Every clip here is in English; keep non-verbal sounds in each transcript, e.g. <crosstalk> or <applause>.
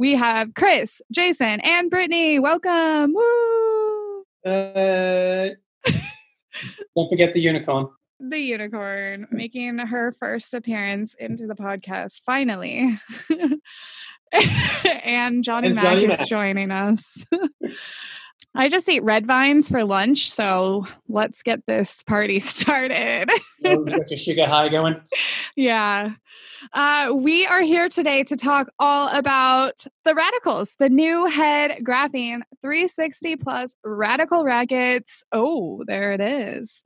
We have Chris, Jason, and Brittany. Welcome. Woo! Uh, <laughs> Don't forget the unicorn. The unicorn making her first appearance into the podcast finally. <laughs> and Johnny And Mac Johnny is Mac. joining us. <laughs> I just ate red vines for lunch, so let's get this party <laughs> started. Oh, got your sugar high going. <laughs> yeah. Uh, we are here today to talk all about the radicals, the new head graphene 360 plus radical rackets. Oh, there it is.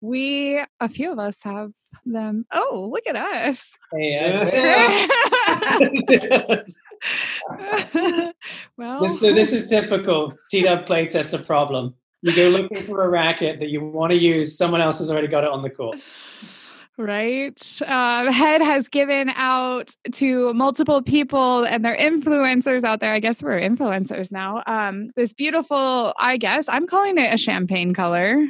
We, a few of us have them. Oh, look at us. Hey, <laughs> <laughs> well, this, so this is typical T-Dub playtester problem. You go looking <laughs> for a racket that you want to use, someone else has already got it on the court. Right. Um, Head has given out to multiple people and they're influencers out there. I guess we're influencers now. Um, this beautiful, I guess I'm calling it a champagne color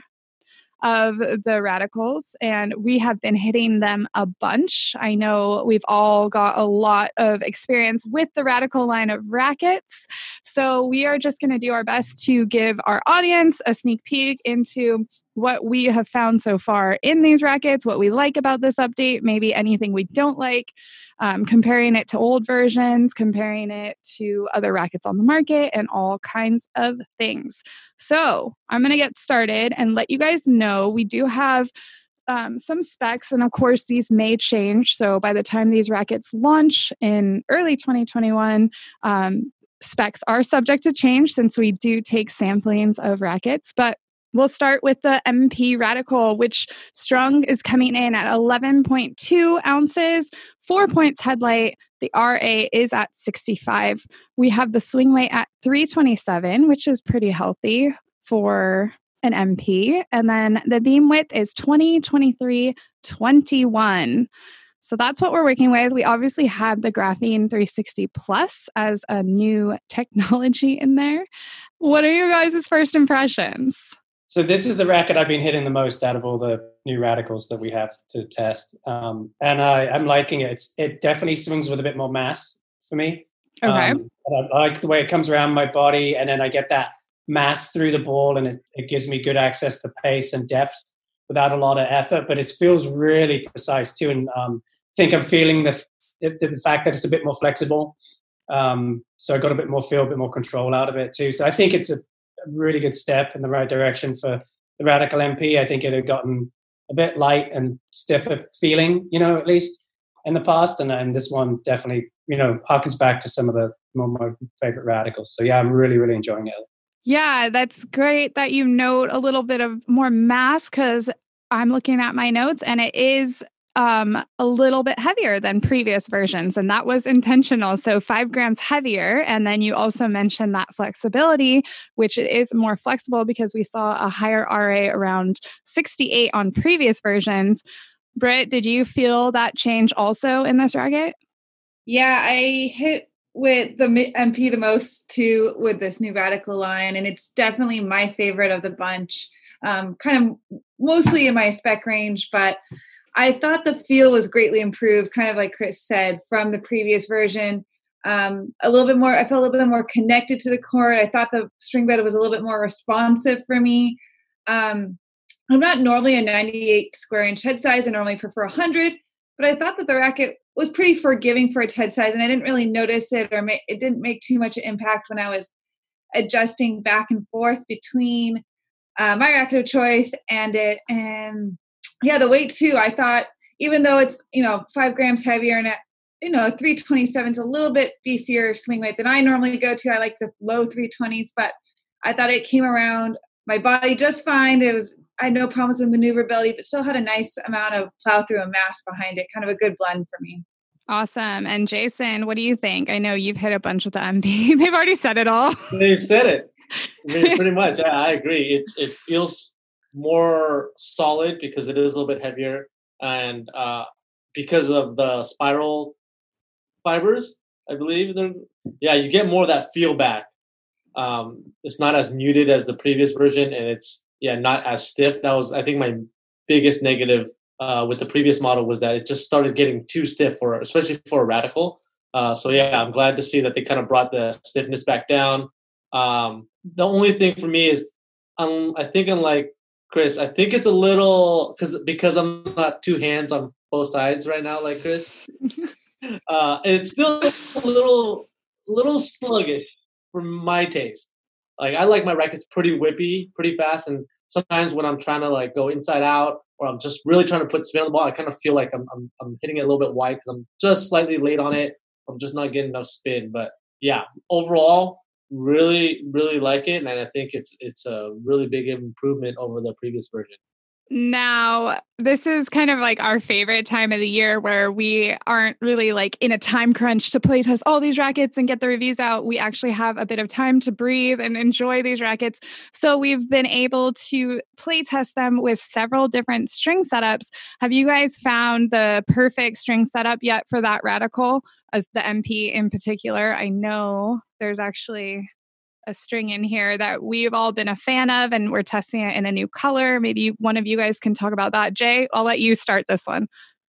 of the radicals. And we have been hitting them a bunch. I know we've all got a lot of experience with the radical line of rackets. So we are just going to do our best to give our audience a sneak peek into what we have found so far in these rackets, what we like about this update, maybe anything we don't like, um, comparing it to old versions, comparing it to other rackets on the market, and all kinds of things. So I'm going to get started and let you guys know we do have. Um, some specs, and of course, these may change. So, by the time these rackets launch in early 2021, um, specs are subject to change since we do take samplings of rackets. But We'll start with the MP Radical, which strung is coming in at 11.2 ounces, four points headlight. The RA is at 65. We have the swing weight at 327, which is pretty healthy for an MP. And then the beam width is 20, 23, 21. So that's what we're working with. We obviously have the Graphene 360 Plus as a new <laughs> technology in there. What are your guys' first impressions? So this is the racket I've been hitting the most out of all the new radicals that we have to test, um, and I, I'm liking it. It's, it definitely swings with a bit more mass for me. Okay. Um, I like the way it comes around my body, and then I get that mass through the ball, and it, it gives me good access to pace and depth without a lot of effort. But it feels really precise too, and um, I think I'm feeling the, the the fact that it's a bit more flexible. Um, so I got a bit more feel, a bit more control out of it too. So I think it's a really good step in the right direction for the Radical MP. I think it had gotten a bit light and stiffer feeling, you know, at least in the past, and, and this one definitely, you know, harkens back to some of the more my favorite radicals. So yeah, I'm really, really enjoying it. Yeah, that's great that you note a little bit of more mass because I'm looking at my notes and it is um, a little bit heavier than previous versions, and that was intentional. So, five grams heavier. And then you also mentioned that flexibility, which is more flexible because we saw a higher RA around 68 on previous versions. Britt, did you feel that change also in this racket? yeah, I hit with the MP the most too with this new radical line, and it's definitely my favorite of the bunch. Um, kind of mostly in my spec range, but I thought the feel was greatly improved, kind of like Chris said, from the previous version. Um, a little bit more, I felt a little bit more connected to the court. I thought the string bed was a little bit more responsive for me. Um, I'm not normally a 98 square inch head size. I normally prefer 100, but I thought that the racket was pretty forgiving for its head size, and I didn't really notice it, or ma- it didn't make too much impact when I was adjusting back and forth between uh, my racket of choice and it. And yeah, the weight too. I thought even though it's you know five grams heavier and at you know 327 is a little bit beefier swing weight than I normally go to. I like the low 320s, but I thought it came around my body just fine. It was I had no problems with maneuverability, but still had a nice amount of plow through and mass behind it. Kind of a good blend for me. Awesome. And Jason, what do you think? I know you've hit a bunch of the MP. <laughs> They've already said it all. They've said it. I mean, <laughs> pretty much. Yeah, I agree. It it feels more solid because it is a little bit heavier, and uh, because of the spiral fibers, I believe they're. Yeah, you get more of that feel back. Um, it's not as muted as the previous version, and it's yeah not as stiff. That was I think my biggest negative uh, with the previous model was that it just started getting too stiff for especially for a radical. Uh, so yeah, I'm glad to see that they kind of brought the stiffness back down. Um, the only thing for me is, um, I think unlike Chris, I think it's a little because because I'm not two hands on both sides right now, like Chris. <laughs> uh, it's still a little little sluggish for my taste. Like I like my rackets pretty whippy, pretty fast, and sometimes when I'm trying to like go inside out or I'm just really trying to put spin on the ball, I kind of feel like I'm I'm, I'm hitting it a little bit wide because I'm just slightly late on it. I'm just not getting enough spin. But yeah, overall, really really like it, and I think it's it's a really big improvement over the previous version. Now, this is kind of like our favorite time of the year where we aren't really like in a time crunch to play test all these rackets and get the reviews out. We actually have a bit of time to breathe and enjoy these rackets. So we've been able to play test them with several different string setups. Have you guys found the perfect string setup yet for that radical? As the MP in particular, I know there's actually a string in here that we've all been a fan of and we're testing it in a new color. Maybe one of you guys can talk about that. Jay, I'll let you start this one.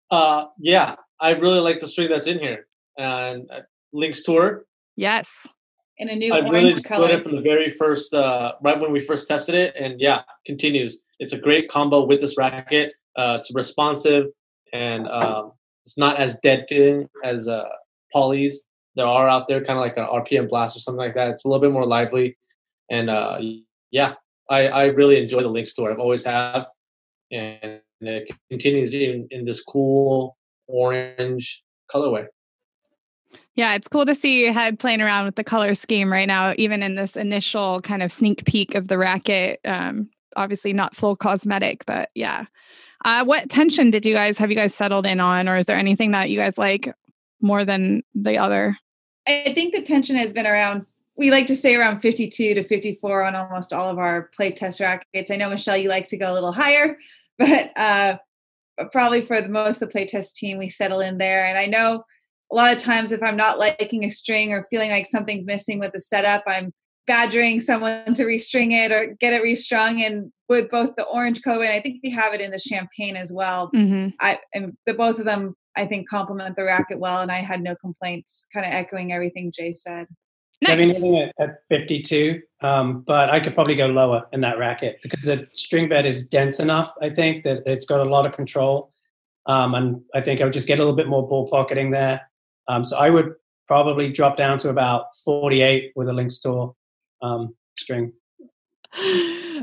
Uh, yeah, I really like the string that's in here. And uh, Lynx Tour. Yes. In a new I orange really color. enjoyed it from the very first, uh, right when we first tested it. And yeah, continues. It's a great combo with this racket. Uh, it's responsive and um, it's not as dead feeling as uh, polys there are out there, kind of like an RPM blast or something like that. It's a little bit more lively, and uh, yeah, I, I really enjoy the Lynx Tour. I've always have, and it continues in in this cool orange colorway. Yeah, it's cool to see Head playing around with the color scheme right now, even in this initial kind of sneak peek of the racket. Um, obviously, not full cosmetic, but yeah. Uh, what tension did you guys have you guys settled in on, or is there anything that you guys like more than the other? I think the tension has been around. We like to say around 52 to 54 on almost all of our play test rackets. I know Michelle, you like to go a little higher, <laughs> but uh, probably for the most of the play test team, we settle in there. And I know a lot of times if I'm not liking a string or feeling like something's missing with the setup, I'm badgering someone to restring it or get it restrung. And with both the orange color and I think we have it in the champagne as well. Mm-hmm. I and the both of them I think complement the racket well, and I had no complaints. Kind of echoing everything Jay said. Nice. I've been hitting it at 52, um, but I could probably go lower in that racket because the string bed is dense enough. I think that it's got a lot of control, um, and I think I would just get a little bit more ball pocketing there. Um, so I would probably drop down to about 48 with a Lynx Tour um, string.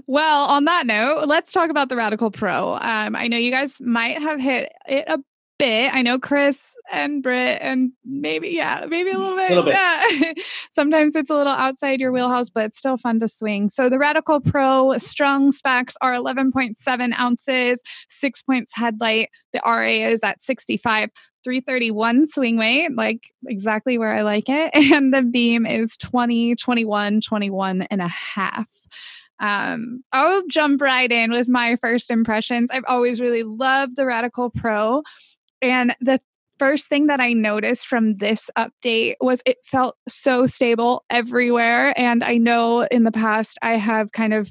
Well, on that note, let's talk about the Radical Pro. Um, I know you guys might have hit it a bit. I know Chris and Britt and maybe, yeah, maybe a little bit. Little bit. Yeah. <laughs> Sometimes it's a little outside your wheelhouse, but it's still fun to swing. So the Radical Pro strung specs are 11.7 ounces, six points headlight. The RA is at 65. 331 swing weight, like exactly where I like it. <laughs> And the beam is 20, 21, 21 and a half. Um, I'll jump right in with my first impressions. I've always really loved the Radical Pro. And the first thing that I noticed from this update was it felt so stable everywhere. And I know in the past I have kind of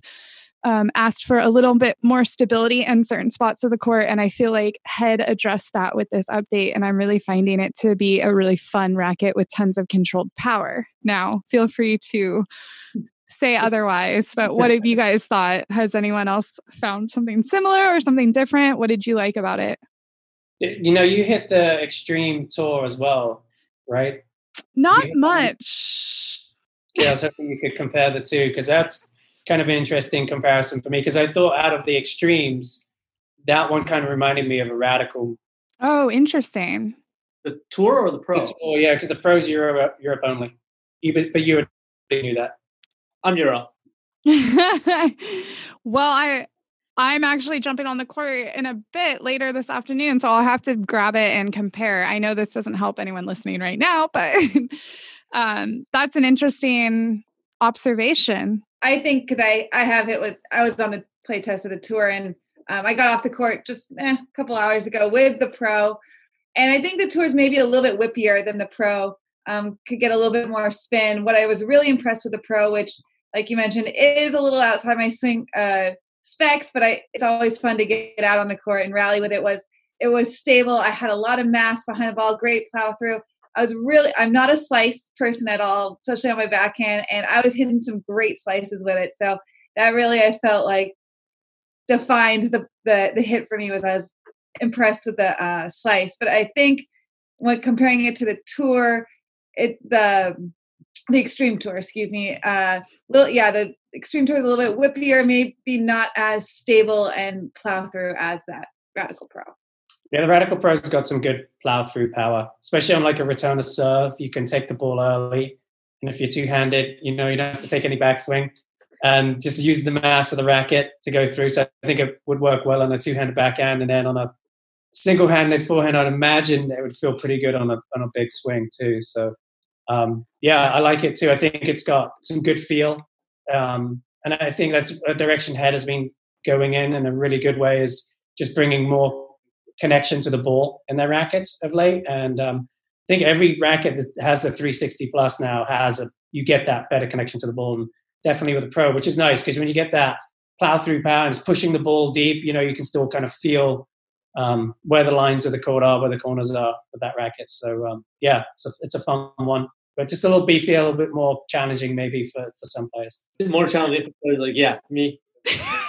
um, asked for a little bit more stability in certain spots of the court. And I feel like Head addressed that with this update. And I'm really finding it to be a really fun racket with tons of controlled power. Now, feel free to say otherwise, but what have you <laughs> guys thought? Has anyone else found something similar or something different? What did you like about it? You know, you hit the extreme tour as well, right? Not Yeah. much. Yeah, I was hoping you could compare the two because that's kind of an interesting comparison for me because I thought out of the extremes, that one kind of reminded me of a radical. Oh, interesting. The tour or the pro? the tour, yeah, because the pros Europe Europe only. Even but you knew that. I'm Euro. <laughs> well, I I'm actually jumping on the court in a bit later this afternoon, so I'll have to grab it and compare. I know this doesn't help anyone listening right now, but <laughs> um, that's an interesting observation. I think because I I have it with I was on the play test of the tour and um, I got off the court just eh, a couple hours ago with the pro, and I think the tour is maybe a little bit whippier than the pro. Um, could get a little bit more spin. What I was really impressed with the pro, which like you mentioned, is a little outside my swing uh, specs, but I it's always fun to get out on the court and rally with it. Was it was stable. I had a lot of mass behind the ball, great plow through. I was really I'm not a slice person at all, especially on my backhand, and I was hitting some great slices with it. So that really I felt like defined the the, the hit for me was I was impressed with the uh, slice. But I think when comparing it to the tour, it the the extreme tour, excuse me, uh, little, yeah, the extreme tour is a little bit whippier, maybe not as stable and plow through as that radical pro. Yeah, the Radical Pro's got some good plow through power, especially on like a return to serve. You can take the ball early. And if you're two handed, you know, you don't have to take any backswing and just use the mass of the racket to go through. So I think it would work well on a two handed backhand and then on a single handed forehand. I'd imagine it would feel pretty good on a, on a big swing too. So um, yeah, I like it too. I think it's got some good feel. Um, and I think that's a direction Head has been going in in a really good way is just bringing more connection to the ball in their rackets of late. And um, I think every racket that has a 360 plus now has a you get that better connection to the ball, and definitely with the pro, which is nice because when you get that plow through power and it's pushing the ball deep, you know you can still kind of feel um, where the lines of the court are, where the corners are with that racket. So um, yeah, it's a, it's a fun one. But just a little beefier, a little bit more challenging, maybe for, for some players. More challenging for players, like yeah, me,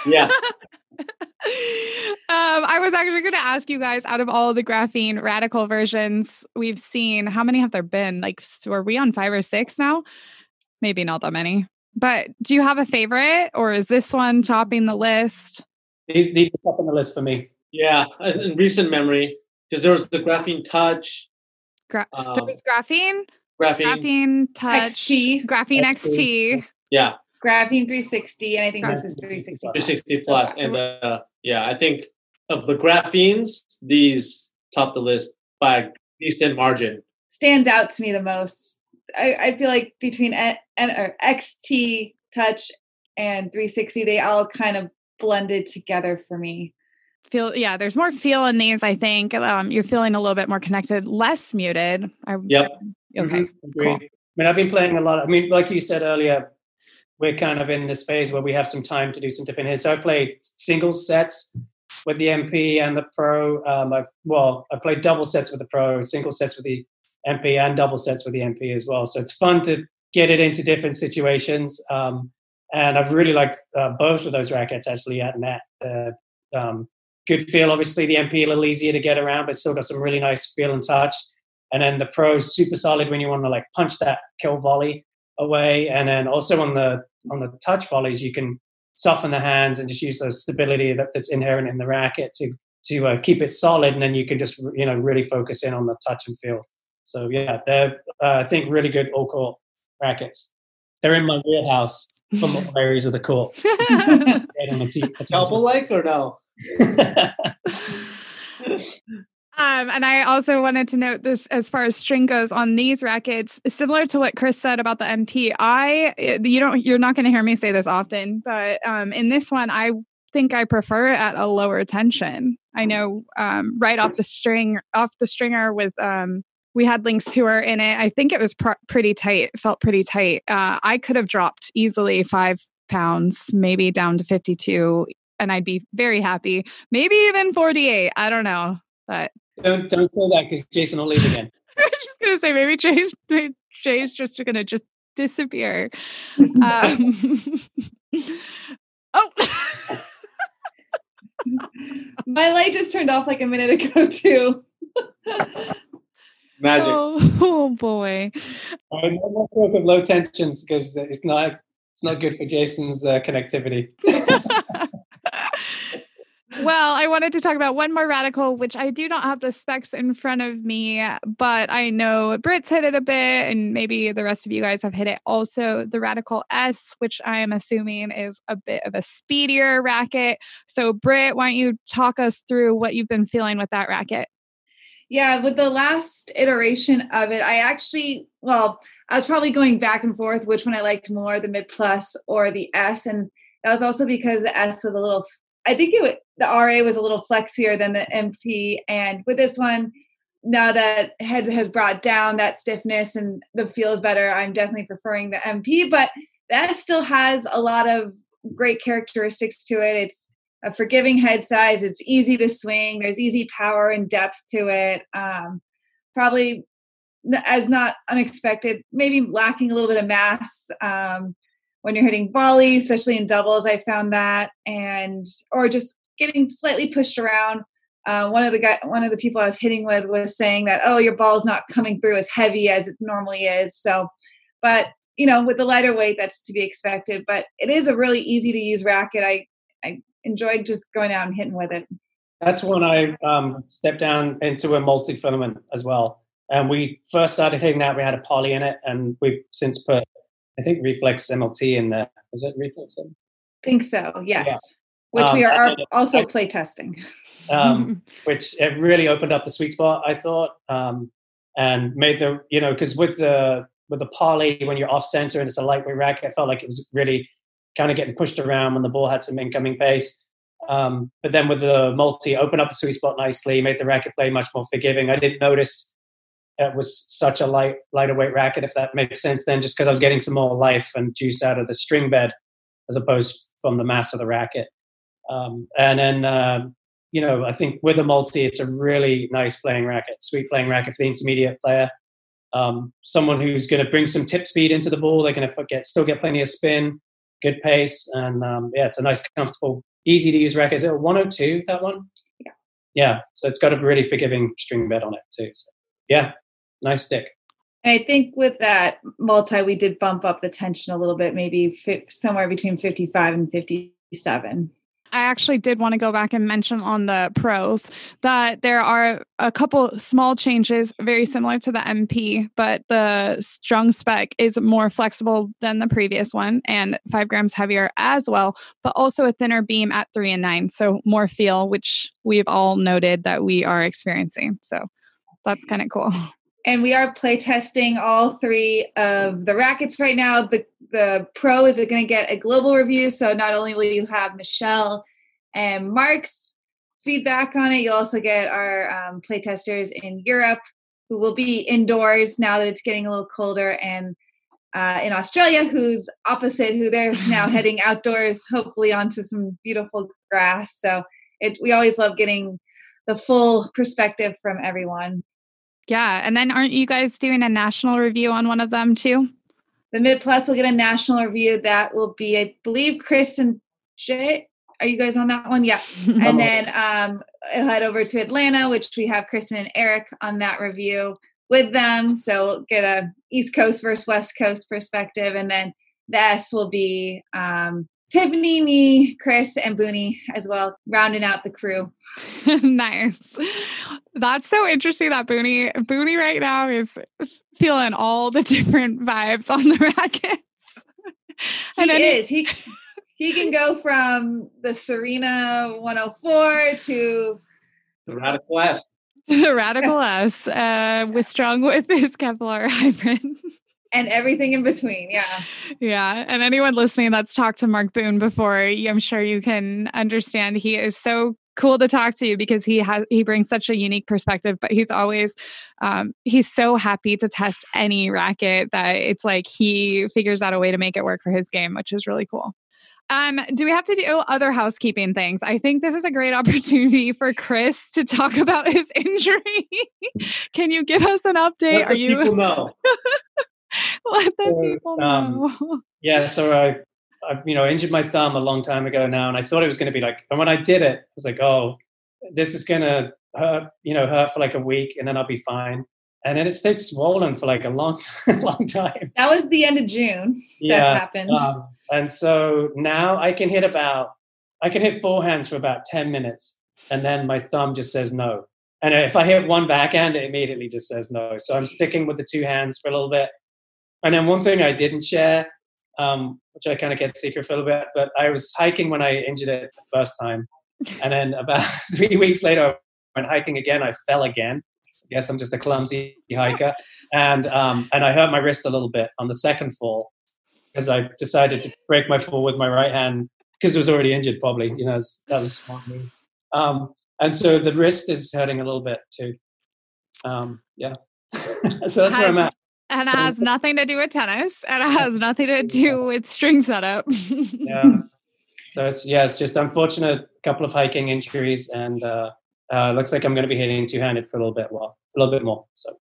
yeah. <laughs> Um, I was actually going to ask you guys out of all the graphene radical versions we've seen, how many have there been? Like, so are we on five or six now? Maybe not that many. But do you have a favorite, or is this one topping the list? These these are topping the list for me. Yeah, in recent memory, because there was the graphene touch. Gra- um, there was graphene. Graphene. Graphene touch. XT. Graphene XT. XT. Yeah. Graphene 360, and I think this is 360. 360 plus, and uh, yeah, I think of the graphenes, these top the list by a decent margin. Stands out to me the most. I, I feel like between N, N, or XT Touch and 360, they all kind of blended together for me. Feel yeah, there's more feel in these. I think um, you're feeling a little bit more connected, less muted. I, yep. Okay. Mm-hmm. Cool. I mean, I've been playing a lot. I mean, like you said earlier, we're kind of in this phase where we have some time to do some different hits. So I play single sets with the MP and the Pro. Um, I've well, I played double sets with the Pro, single sets with the MP, and double sets with the MP as well. So it's fun to get it into different situations. Um, and I've really liked uh, both of those rackets actually at net. Uh, um, good feel, obviously the MP a little easier to get around, but still got some really nice feel and touch. And then the Pro is super solid when you want to like punch that kill volley away. And then also on the on the touch volleys, you can soften the hands and just use the stability that, that's inherent in the racket to to uh, keep it solid, and then you can just you know really focus in on the touch and feel. So yeah, they're uh, I think really good all court rackets. They're in my wheelhouse from all areas of the court. <laughs> Double like or no? <laughs> <laughs> Um, and I also wanted to note this as far as string goes on these rackets, similar to what Chris said about the MP. I you don't you're not going to hear me say this often, but um, in this one, I think I prefer it at a lower tension. I know um, right off the string, off the stringer with um, we had Lynx Tour in it. I think it was pr- pretty tight. Felt pretty tight. Uh, I could have dropped easily five pounds, maybe down to 52, and I'd be very happy. Maybe even 48. I don't know, but don't don't say that because Jason will leave again. <laughs> I was just gonna say maybe Jay's Jay's just gonna just disappear. um, <laughs> oh. <laughs> My light just turned off like a minute ago too. Magic. Oh, oh boy. I no more talk of low tensions because it's not it's not good for Jason's uh, connectivity. Well, I wanted to talk about one more radical, which I do not have the specs in front of me, but I know Brit's hit it a bit, and maybe the rest of you guys have hit it also. The Radical S, which I am assuming is a bit of a speedier racket. So, Brit, why don't you talk us through what you've been feeling with that racket? Yeah, with the last iteration of it, I actually, well, I was probably going back and forth which one I liked more, the mid plus or the S. And that was also because the S was a little, I think it the RA was a little flexier than the MP. And with this one, now that head has brought down that stiffness and the feel is better, I'm definitely preferring the MP. But that still has a lot of great characteristics to it. It's a forgiving head size. It's easy to swing. There's easy power and depth to it. Um, probably as not unexpected, maybe lacking a little bit of mass um, when you're hitting volleys, especially in doubles. I found that, and or just getting slightly pushed around. Uh, one of the guy, one of the people I was hitting with was saying that, oh, your ball's not coming through as heavy as it normally is. So, but you know, with the lighter weight, that's to be expected. But it is a really easy to use racket. I I enjoyed just going out and hitting with it. That's when I um, stepped down into a multi filament as well. And we first started hitting that, we had a poly in it, and we've since put, I think, Reflex MLT in there. Was it Reflex? I think so, yes. Yeah. Which um, we are also play testing. Um, <laughs> which it really opened up the sweet spot, I thought, um, and made the, you know, because with the with the poly, when you're off center and it's a lightweight racket, I felt like it was really kind of getting pushed around when the ball had some incoming pace. Um, but then with the multi, opened up the sweet spot nicely, made the racket play much more forgiving. I didn't notice it was such a light, lighter weight racket, if that makes sense, then just because I was getting some more life and juice out of the string bed as opposed from the mass of the racket. Um, and then, uh, you know, I think with a multi, it's a really nice playing racket, sweet playing racket for the intermediate player. Um, someone who's going to bring some tip speed into the ball, they're going to get still get plenty of spin, good pace, and um, yeah, it's a nice, comfortable, easy to use racket. Is it a 102 that one? Yeah. Yeah, so it's got a really forgiving string bed on it too. So yeah, nice stick. And I think with that multi, we did bump up the tension a little bit, maybe somewhere between 55 and 57. I actually did want to go back and mention on the pros that there are a couple small changes very similar to the MP, but the strung spec is more flexible than the previous one and five grams heavier as well, but also a thinner beam at three and nine. So more feel, which we've all noted that we are experiencing. So that's kind of cool. <laughs> and we are play testing all three of the rackets right now. The the pro is going to get a global review, so not only will you have Michelle and Mark's feedback on it, you'll also get our um, play testers in Europe who will be indoors now that it's getting a little colder, and uh, in Australia, who's opposite, who they're now <laughs> heading outdoors, hopefully onto some beautiful grass. So it, we always love getting the full perspective from everyone. Yeah. And then aren't you guys doing a national review on one of them too? The Mid Plus will get a national review. That will be, I believe, Chris and Jay. Are you guys on that one? Yeah. <laughs> and then um, I'll head over to Atlanta, which we have Kristen and Eric on that review with them. So we'll get a East Coast versus West Coast perspective. And then the S will be um, Tiffany, me, Chris, and Booney as well, rounding out the crew. <laughs> nice. That's so interesting that Booney Booney right now is feeling all the different vibes on the <laughs> rackets. and he is. He he can go from the Serena 104 to the Radical S. <laughs> The Radical S, uh, with strong with his Kevlar hybrid and everything in between. Yeah. Yeah. And anyone listening that's talked to Mark Boone before, I'm sure you can understand he is so cool to talk to you because he has he brings such a unique perspective but he's always um, he's so happy to test any racket that it's like he figures out a way to make it work for his game which is really cool um, do we have to do other housekeeping things? I think this is a great <laughs> opportunity for Chris to talk about his <laughs> injury. Can you give us an update? Let Are you people know? <laughs> <laughs> Let the so, people um, know. Um, yeah, so I, I, you know, injured my thumb a long time ago now, and I thought it was going to be like. And when I did it, I was like, "Oh, this is going to hurt," you know, hurt for like a week, and then I'll be fine. And then it stayed swollen for like a long, <laughs> long time. That was the end of June. Yeah, that happened. Um, and so now I can hit about I can hit forehands for about 10 minutes and then my thumb just says no. And if I hit one backhand, it immediately just says no. So I'm sticking with the two hands for a little bit. And then one thing I didn't share, um, which I kind of kept secret for a little bit, but I was hiking when I injured it the first time. And then about <laughs> three weeks later, I went hiking again. I fell again. I guess I'm just a clumsy hiker. And, um, and I hurt my wrist a little bit on the second fall because I decided to break my fall with my right hand because it was already injured, probably. You know, that was smart move. Um, and so the wrist is hurting a little bit too. Um, yeah. <laughs> so that's has, where I'm at. And it has nothing to do with tennis, and it has nothing to <laughs> do with string setup. yeah. <laughs> So it's yeah, it's just unfortunate couple of hiking injuries, and uh, uh, looks like I'm going to be hitting two handed for a little bit, well, a little bit more. So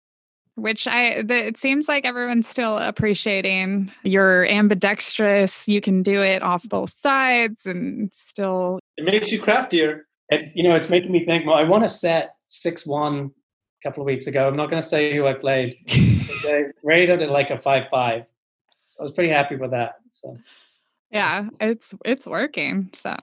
which I the, it seems like everyone's still appreciating. You're ambidextrous. You can do it off both sides, and still. It makes you craftier. It's you know it's making me think. Well, I want to set six one a couple of weeks ago. I'm not going to say who I played. <laughs> they rated it like a five five. So I was pretty happy with that. So. Yeah, it's it's working. So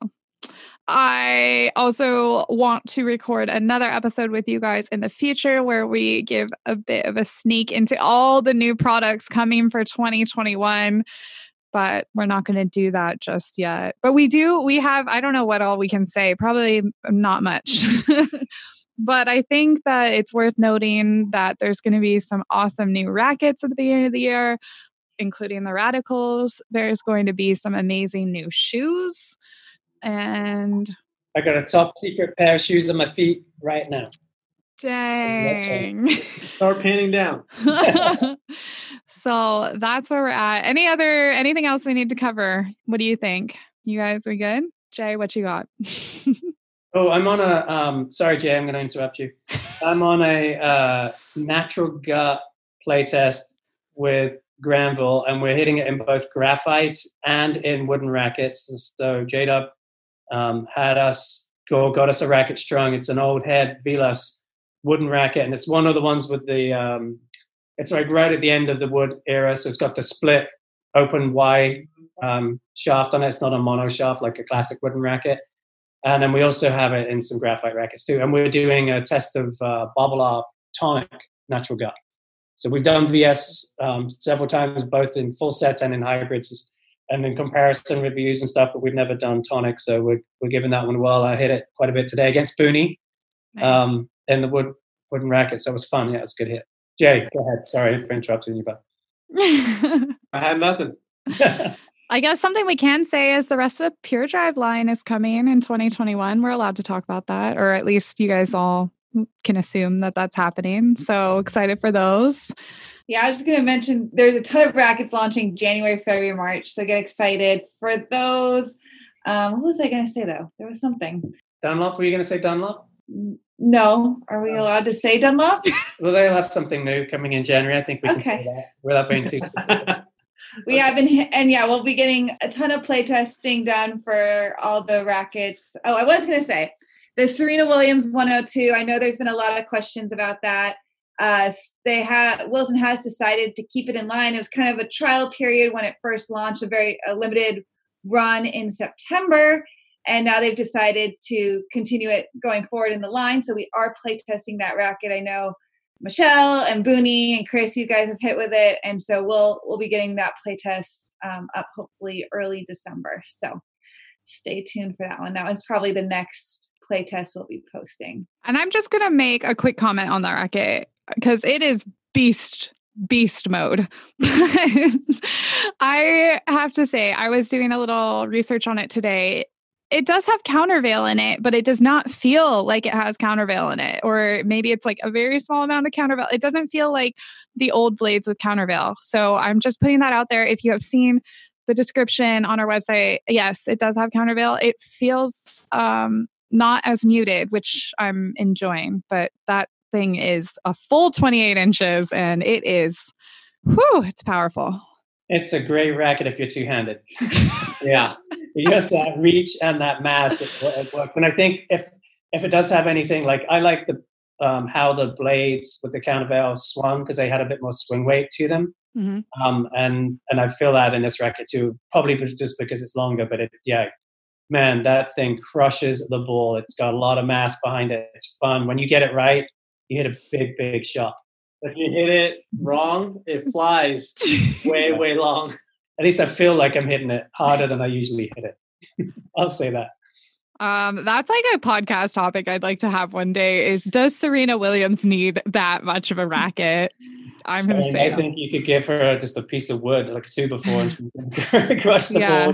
I also want to record another episode with you guys in the future where we give a bit of a sneak into all the new products coming for 2021 but we're not going to do that just yet. But we do, we have, I don't know what all we can say, probably not much. <laughs> but I think that it's worth noting that there's going to be some awesome new rackets at the beginning of the year, including the Radicals. There's going to be some amazing new shoes and I got a top secret pair of shoes on my feet right now. Dang. Start panning down. <laughs> <laughs> so that's where we're at. Any other anything else we need to cover? What do you think? You guys are good? Jay, what you got? <laughs> oh, I'm on a um sorry Jay, I'm gonna interrupt you. <laughs> I'm on a uh natural gut playtest with Granville and we're hitting it in both graphite and in wooden rackets. So J Dub um, had us go got us a racket strung. It's an old head Vilas wooden racket, and it's one of the ones with the um, it's like right at the end of the wood era, so it's got the split open Y um, shaft on it. It's not a mono shaft like a classic wooden racket. And then we also have it in some graphite rackets too. And we're doing a test of uh, Babolat tonic natural gut. So we've done VS um, several times, both in full sets and in hybrids and in comparison reviews and stuff, but we've never done tonic, so we're we're giving that one a whirl. I hit it quite a bit today against Booney, nice. um, in the wood wooden racket, so it was fun. Yeah, it was a good hit. Jay, go ahead. Sorry for interrupting you, but <laughs> I had nothing. <laughs> I guess something we can say is the rest of the Pure Drive line is coming in 2021. We're allowed to talk about that, or at least you guys all can assume that that's happening. So excited for those. Yeah, I was just going to mention there's a ton of brackets launching January, February, March. So get excited for those. Um, what was I going to say though? There was something. Dunlop? Were you going to say Dunlop? No. Are we allowed to say Dunlop? <laughs> well, they'll have something new coming in January. I think we can say that without being too specific. <laughs> we have been, and yeah, we'll be getting a ton of play testing done for all the rackets. Oh, I was going to say the Serena Williams 102. I know there's been a lot of questions about that. Uh, they have Wilson has decided to keep it in line. It was kind of a trial period when it first launched, a very a limited run in September, and now they've decided to continue it going forward in the line. So we are play testing that racket. I know Michelle and Booney and Chris, you guys have hit with it, and so we'll we'll be getting that playtest um, up hopefully early December. So stay tuned for that one. That one's probably the next playtest we'll be posting. And I'm just gonna make a quick comment on that racket because it is beast beast mode. <laughs> I have to say, I was doing a little research on it today. It does have countervail in it, but it does not feel like it has countervail in it. Or maybe it's like a very small amount of countervail. It doesn't feel like the old blades with countervail. So I'm just putting that out there. If you have seen the description on our website, yes, it does have countervail. It feels um, not as muted, which I'm enjoying, but that thing is a full 28 inches and it is, whew, it's powerful. It's a great racket if you're two handed. <laughs> yeah. You have that reach and that mass, it, it, works. And I think if if it does have anything like I like the um, how the blades with the countervail swung because they had a bit more swing weight to them. Mm-hmm. Um, and and I feel that in this racket too. Probably just because it's longer, but it yeah, man, that thing crushes the ball. It's got a lot of mass behind it. It's fun. When you get it right, you hit a big, big shot. If you hit it wrong, it flies <laughs> way, way long. At least I feel like I'm hitting it harder than I usually hit it. <laughs> I'll say that. Um, that's like a podcast topic I'd like to have one day. Is does Serena Williams need that much of a racket? I'm to say. I think you could give her just a piece of wood, like a two before, and <laughs> crush the Yeah.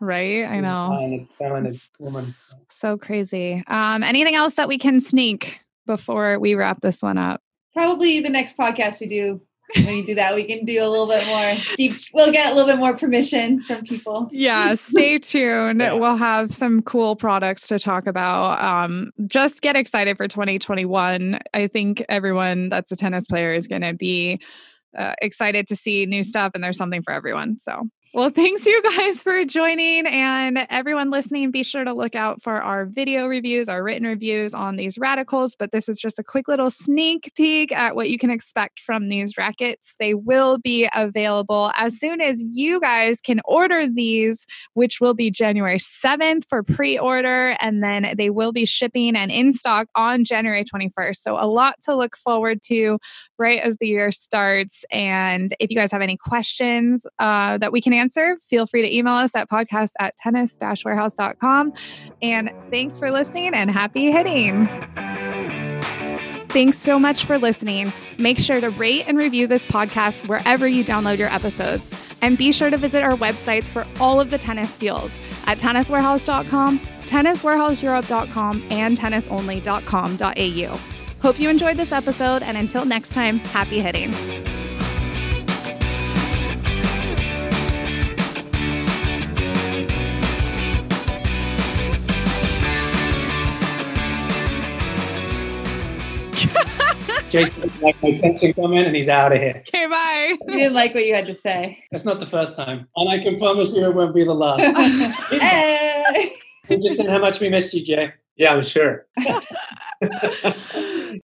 Right, I know. Talented woman. So crazy. Um, anything else that we can sneak before we wrap this one up? Probably the next podcast we do. When you do that, we can do a little bit more deep. We'll get a little bit more permission from people. Yeah, stay tuned. Yeah. We'll have some cool products to talk about. Um, just get excited for 2021. I think everyone that's a tennis player is going to be uh, excited to see new stuff, and there's something for everyone. So, well, thanks you guys for joining, and everyone listening. Be sure to look out for our video reviews, our written reviews on these radicals. But this is just a quick little sneak peek at what you can expect from these rackets. They will be available as soon as you guys can order these which will be January 7th for pre order. And then they will be shipping and in stock on January 21st. So, a lot to look forward to right as the year starts. And if you guys have any questions uh, that we can answer, feel free to email us at podcast at tennis warehouse.com. And thanks for listening and happy hitting. Thanks so much for listening. Make sure to rate and review this podcast wherever you download your episodes. And be sure to visit our websites for all of the tennis deals at tenniswarehouse.com, tenniswarehouseeurope.com, and tennisonly.com.au. Hope you enjoyed this episode, and until next time, happy hitting. Jason didn't like my tension comment and he's out of here. Okay, bye. We didn't like what you had to say. That's not the first time. And I can promise you it won't be the last. <laughs> <laughs> Hey. Just saying how much we missed you, Jay. Yeah, I'm sure. <laughs>